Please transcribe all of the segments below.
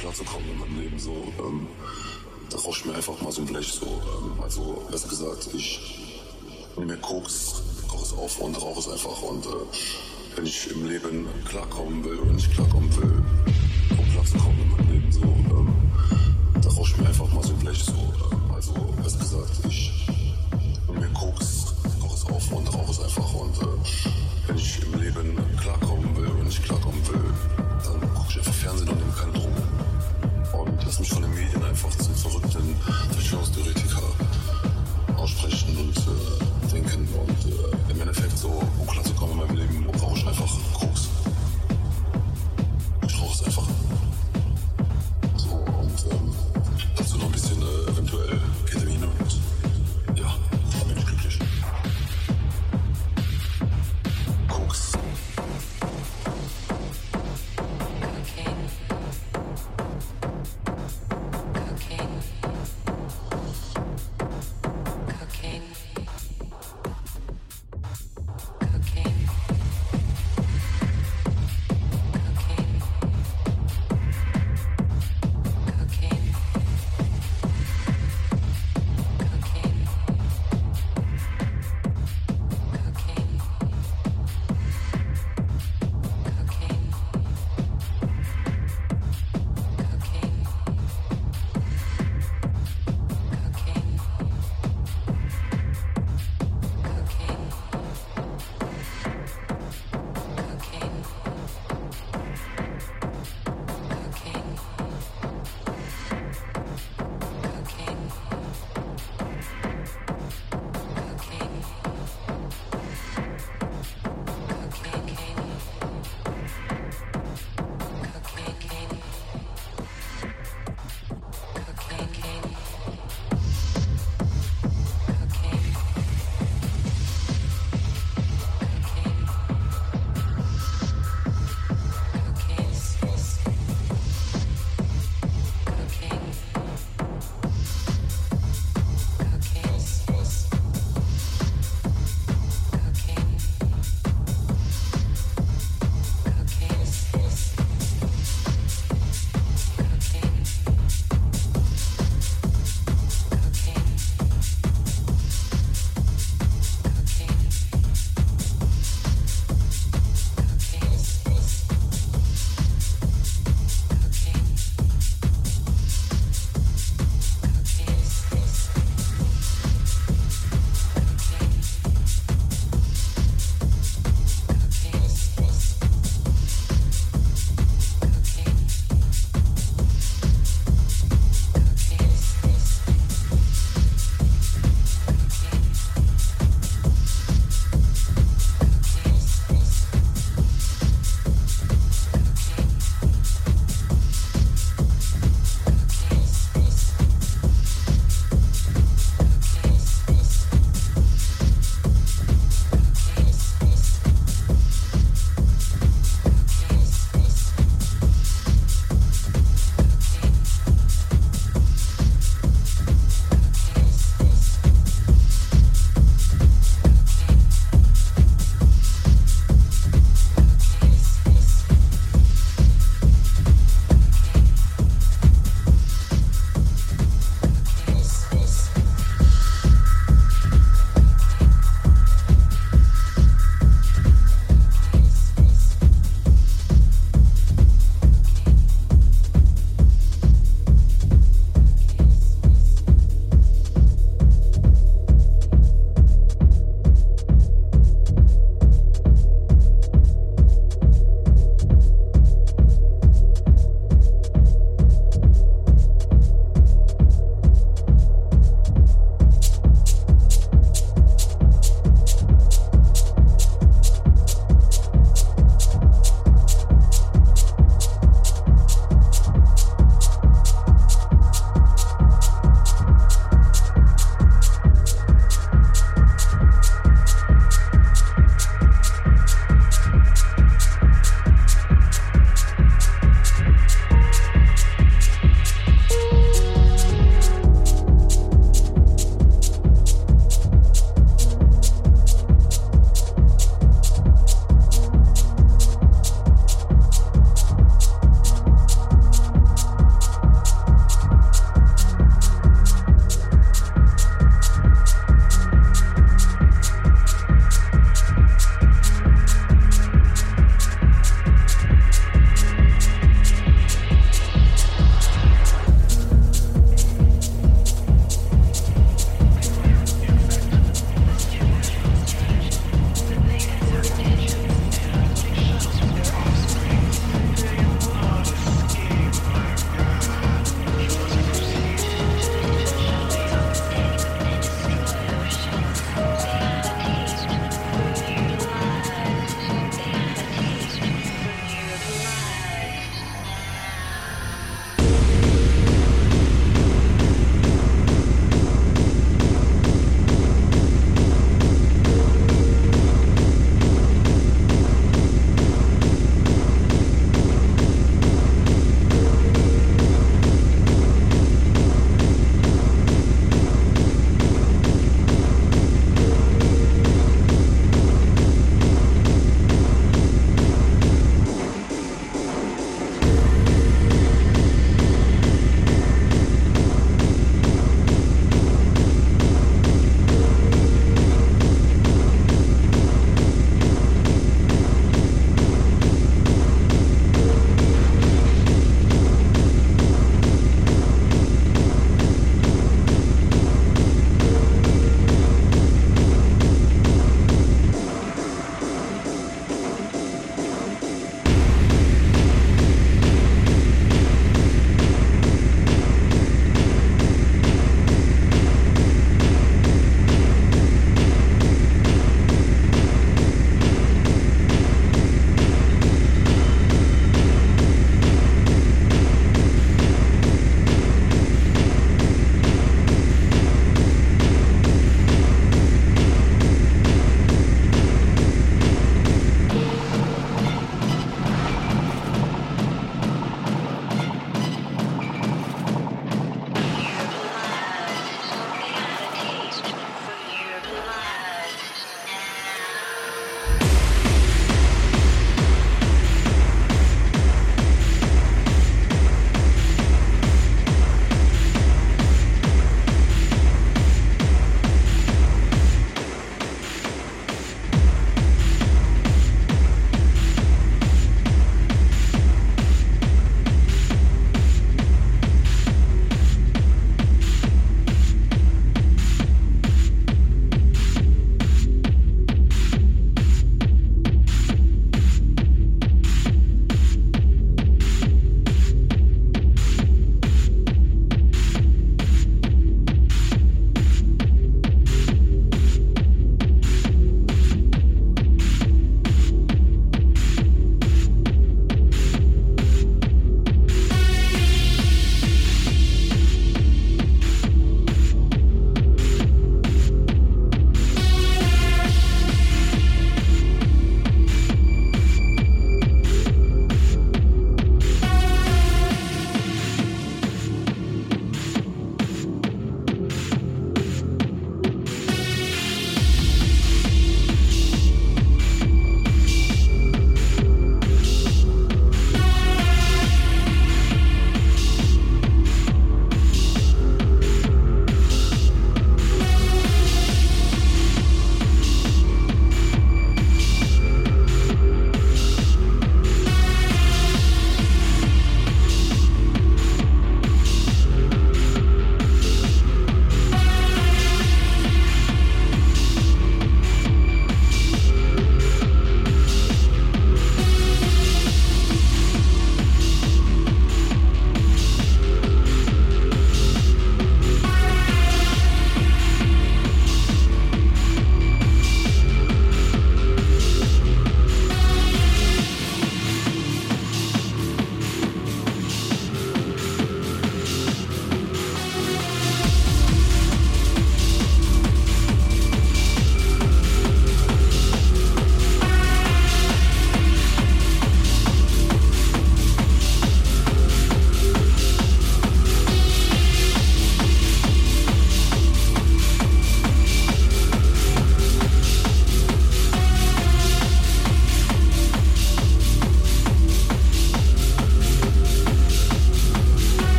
klarzukommen in meinem Leben so. Ähm, da ich mir einfach mal so ein Blech so. Ähm, also besser gesagt, ich nehme mir Koks, koche es auf und rauche es einfach. Und äh, wenn ich im Leben klarkommen will oder nicht klarkommen will, um klarzukommen in meinem Leben so, ähm, da ich mir einfach mal so ein Blech so. Ähm, also besser gesagt, ich nehme mir Koks, koche es auf und rauche es einfach. Und äh, wenn ich im Leben klarkommen will oder nicht klarkommen will, dann gucke ich einfach Fernsehen und nehme keine Drogen. Und lass mich von den Medien einfach zum verrückten Verschwörungstheoretiker aussprechen und äh, denken. Und äh, im Endeffekt so, um klarzukommen in meinem Leben, brauche ich einfach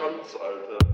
geiler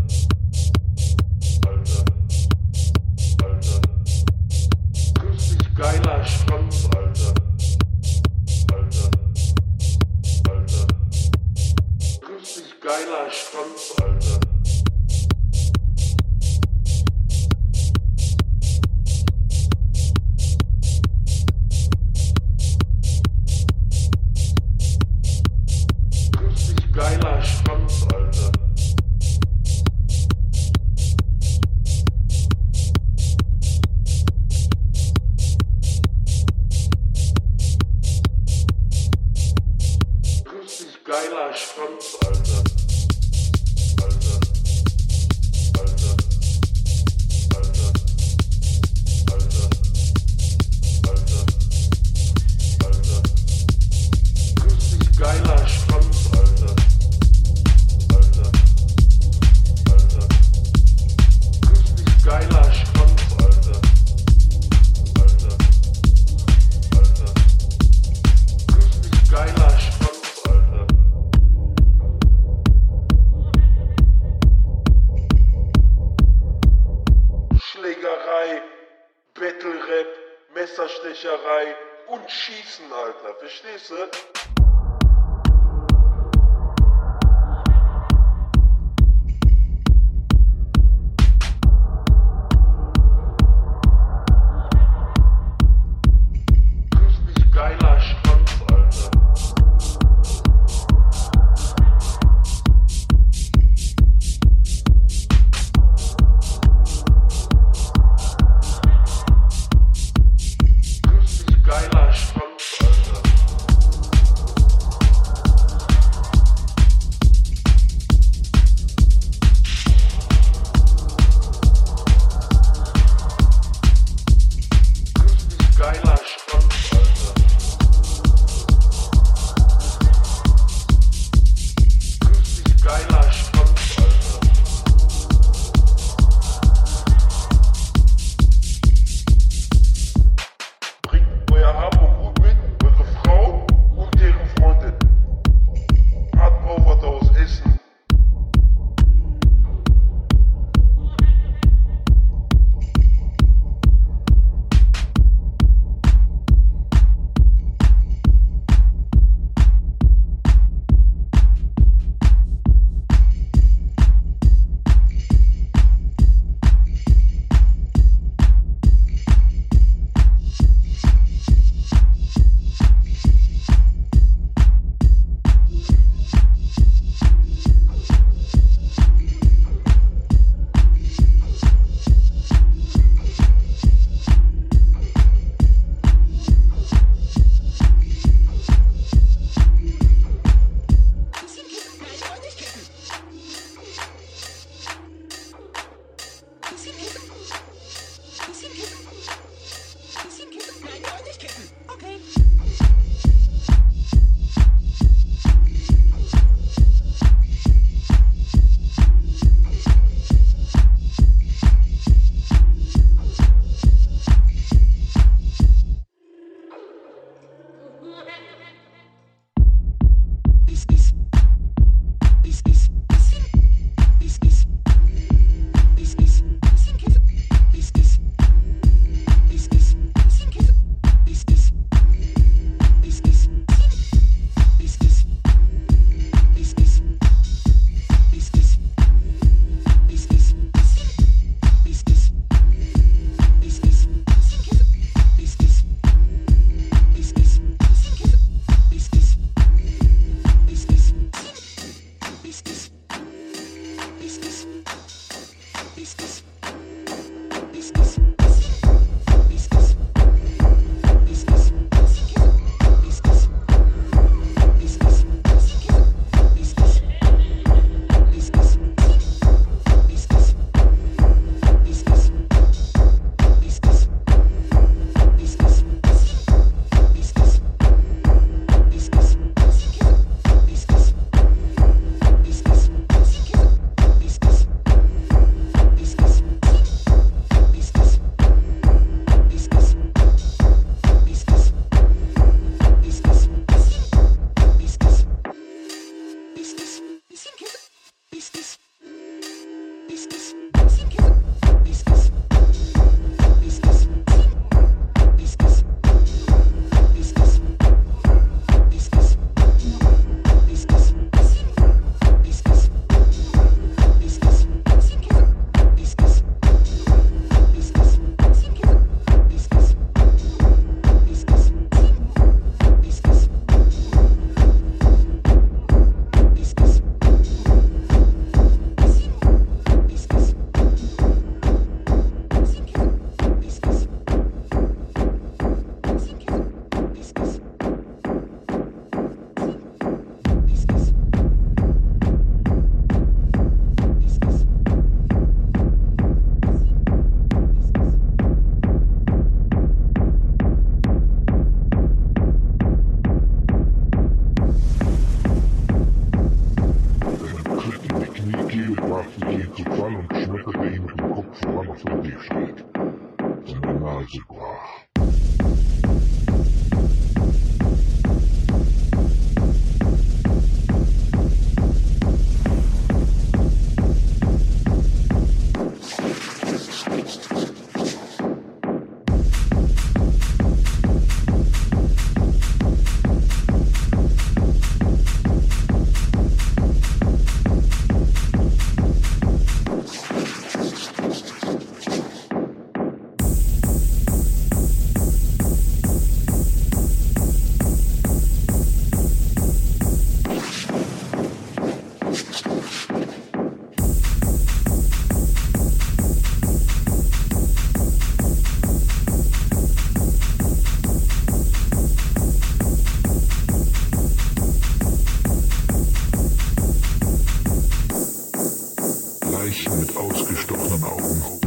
Battle-Rap, Messerstecherei und Schießen, Alter. Verstehst du? Reich mit ausgestochenen Augen.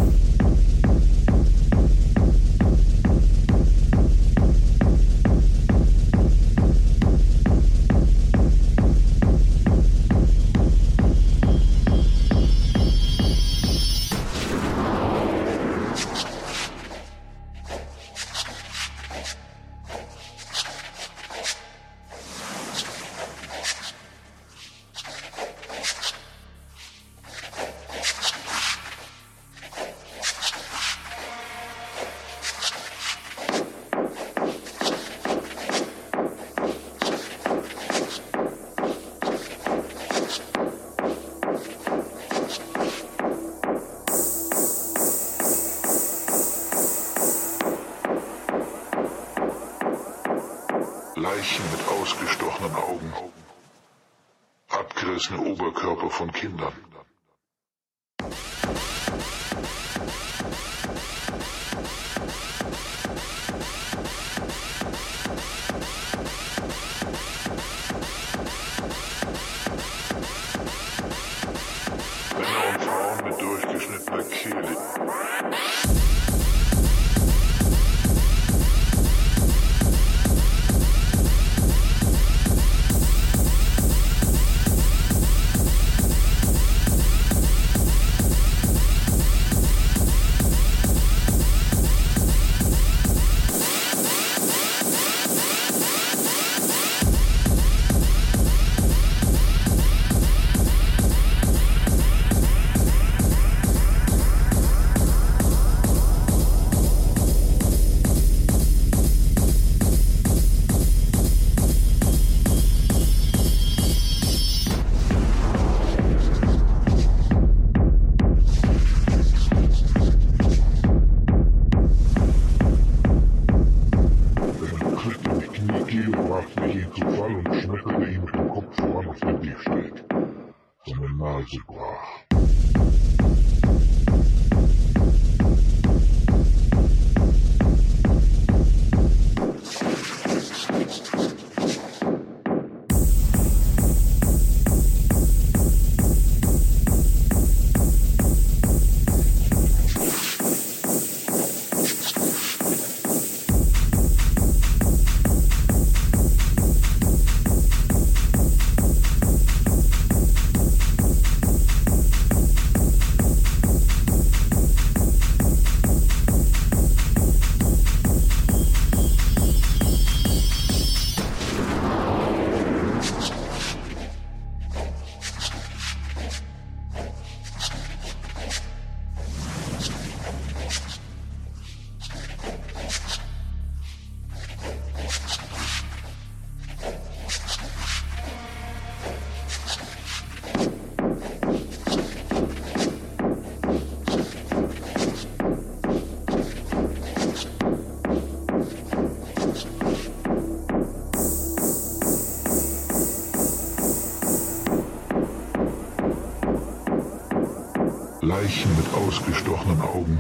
Leichen mit ausgestochenen Augen,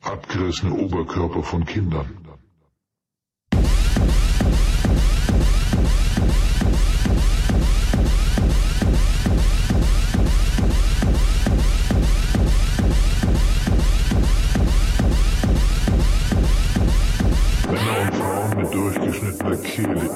abgerissene Oberkörper von Kindern. Männer und Frauen mit durchgeschnittener Kehle.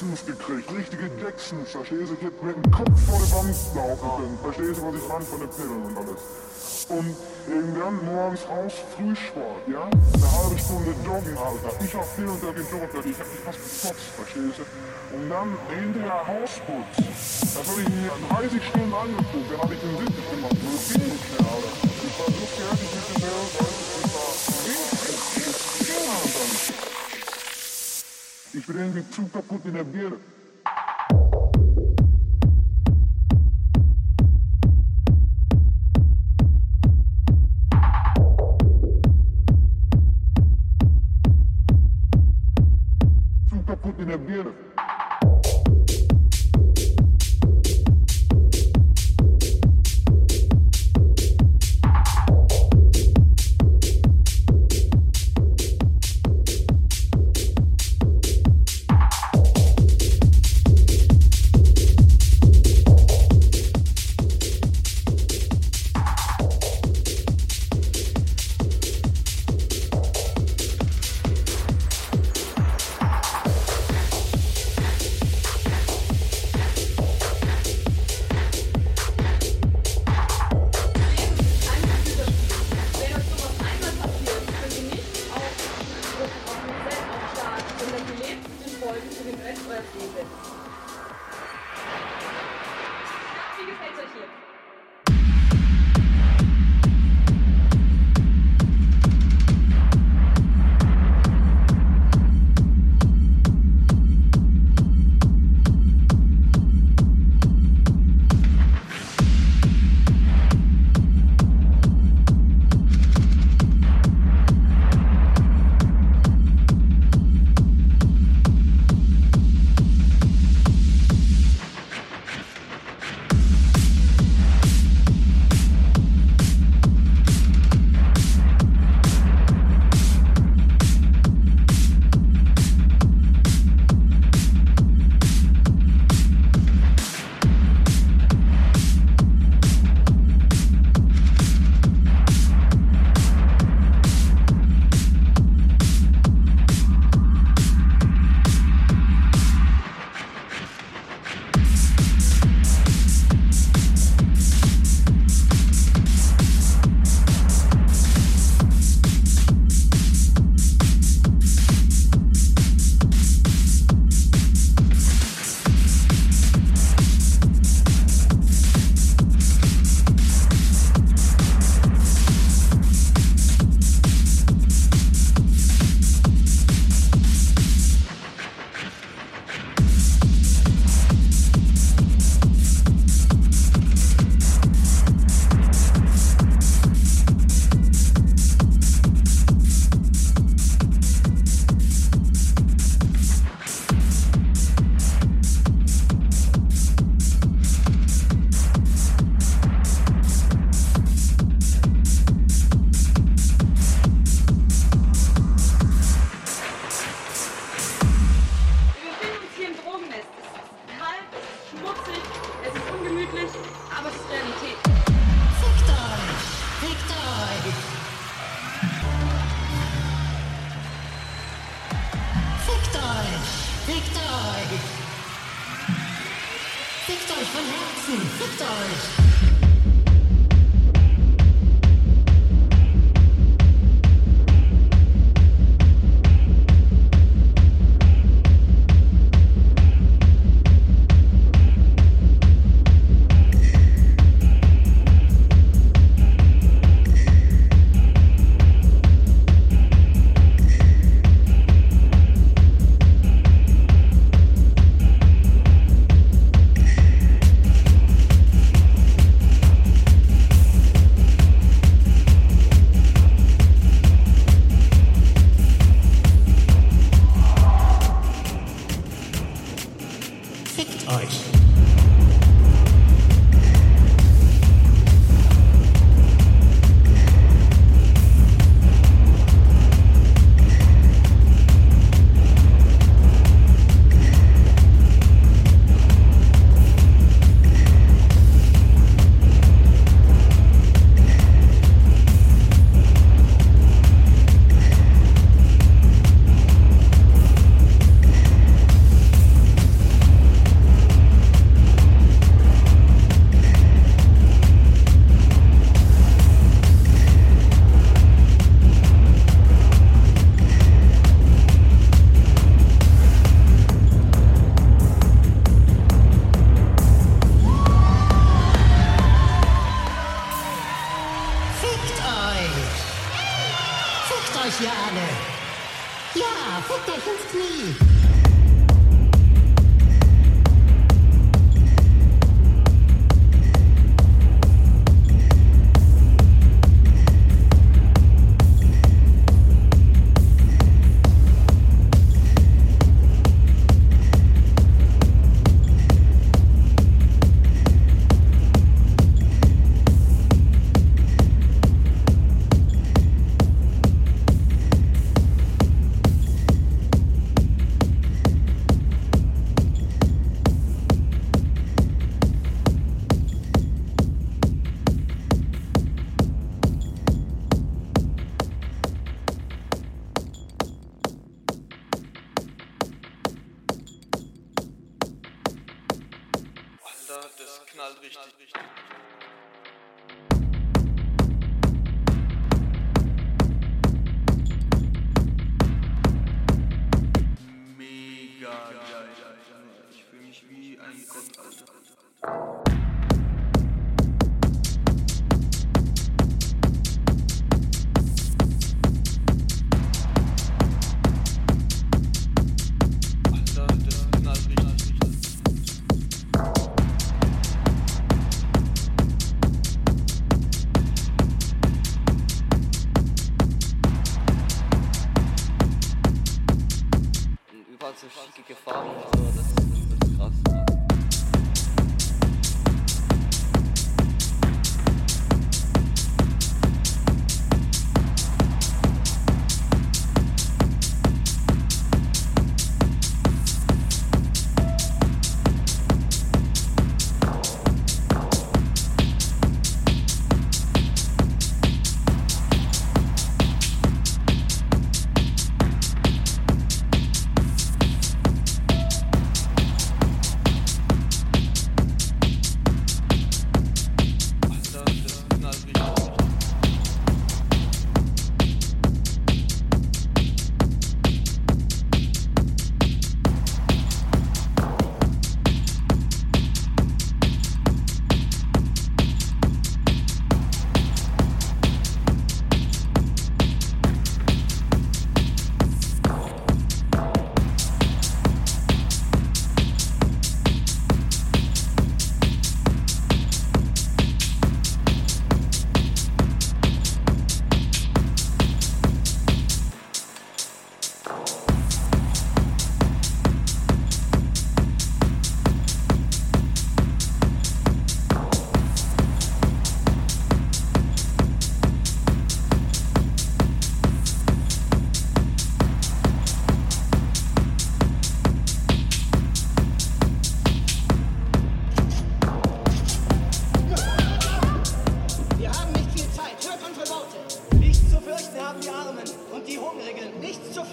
Jacksons gekriegt, richtige Jacksons, verstehst du? Ich hätte mit dem Kopf vor der Wand laufen können, verstehst du, was ich fand von den Pillen und alles. Und irgendwann morgens raus, Frühsport, ja? Eine halbe Stunde joggen, Alter. Ich hab viel unter gejoggt, Alter. ich hab mich fast gekotzt, verstehst du? Und dann hinterher Hausputz. Das hab ich mir 30 Stunden angeguckt, dann hab ich den Sitz gemacht, das ging nicht mehr, Alter. Ich war so fertig mit der Welt, du, ich war ich bin irgendwie zu kaputt in der Birne. Zu kaputt in der Birne.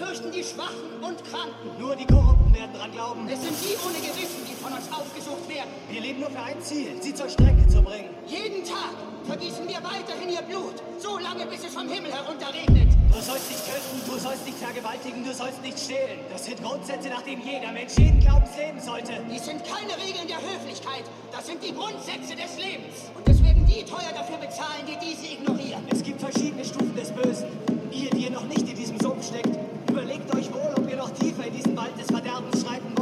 Fürchten die Schwachen und Kranken. Nur die Korrupten werden dran glauben. Es sind die ohne Gewissen, die von uns aufgesucht werden. Wir leben nur für ein Ziel, sie zur Strecke zu bringen. Jeden Tag vergießen wir weiterhin ihr Blut, so lange bis es vom Himmel herunterregnet. Du sollst nicht töten, du sollst nicht vergewaltigen, du sollst nicht stehlen. Das sind Grundsätze, nach denen jeder Mensch jeden Glaubens leben sollte. Dies sind keine Regeln der Höflichkeit, das sind die Grundsätze des Lebens. Und es werden die teuer dafür bezahlen, die diese ignorieren. Es gibt verschiedene Stufen des Bösen. Ihr, die ihr noch nicht in diesem Sumpf steckt, in diesen Wald des Verderbens schreiten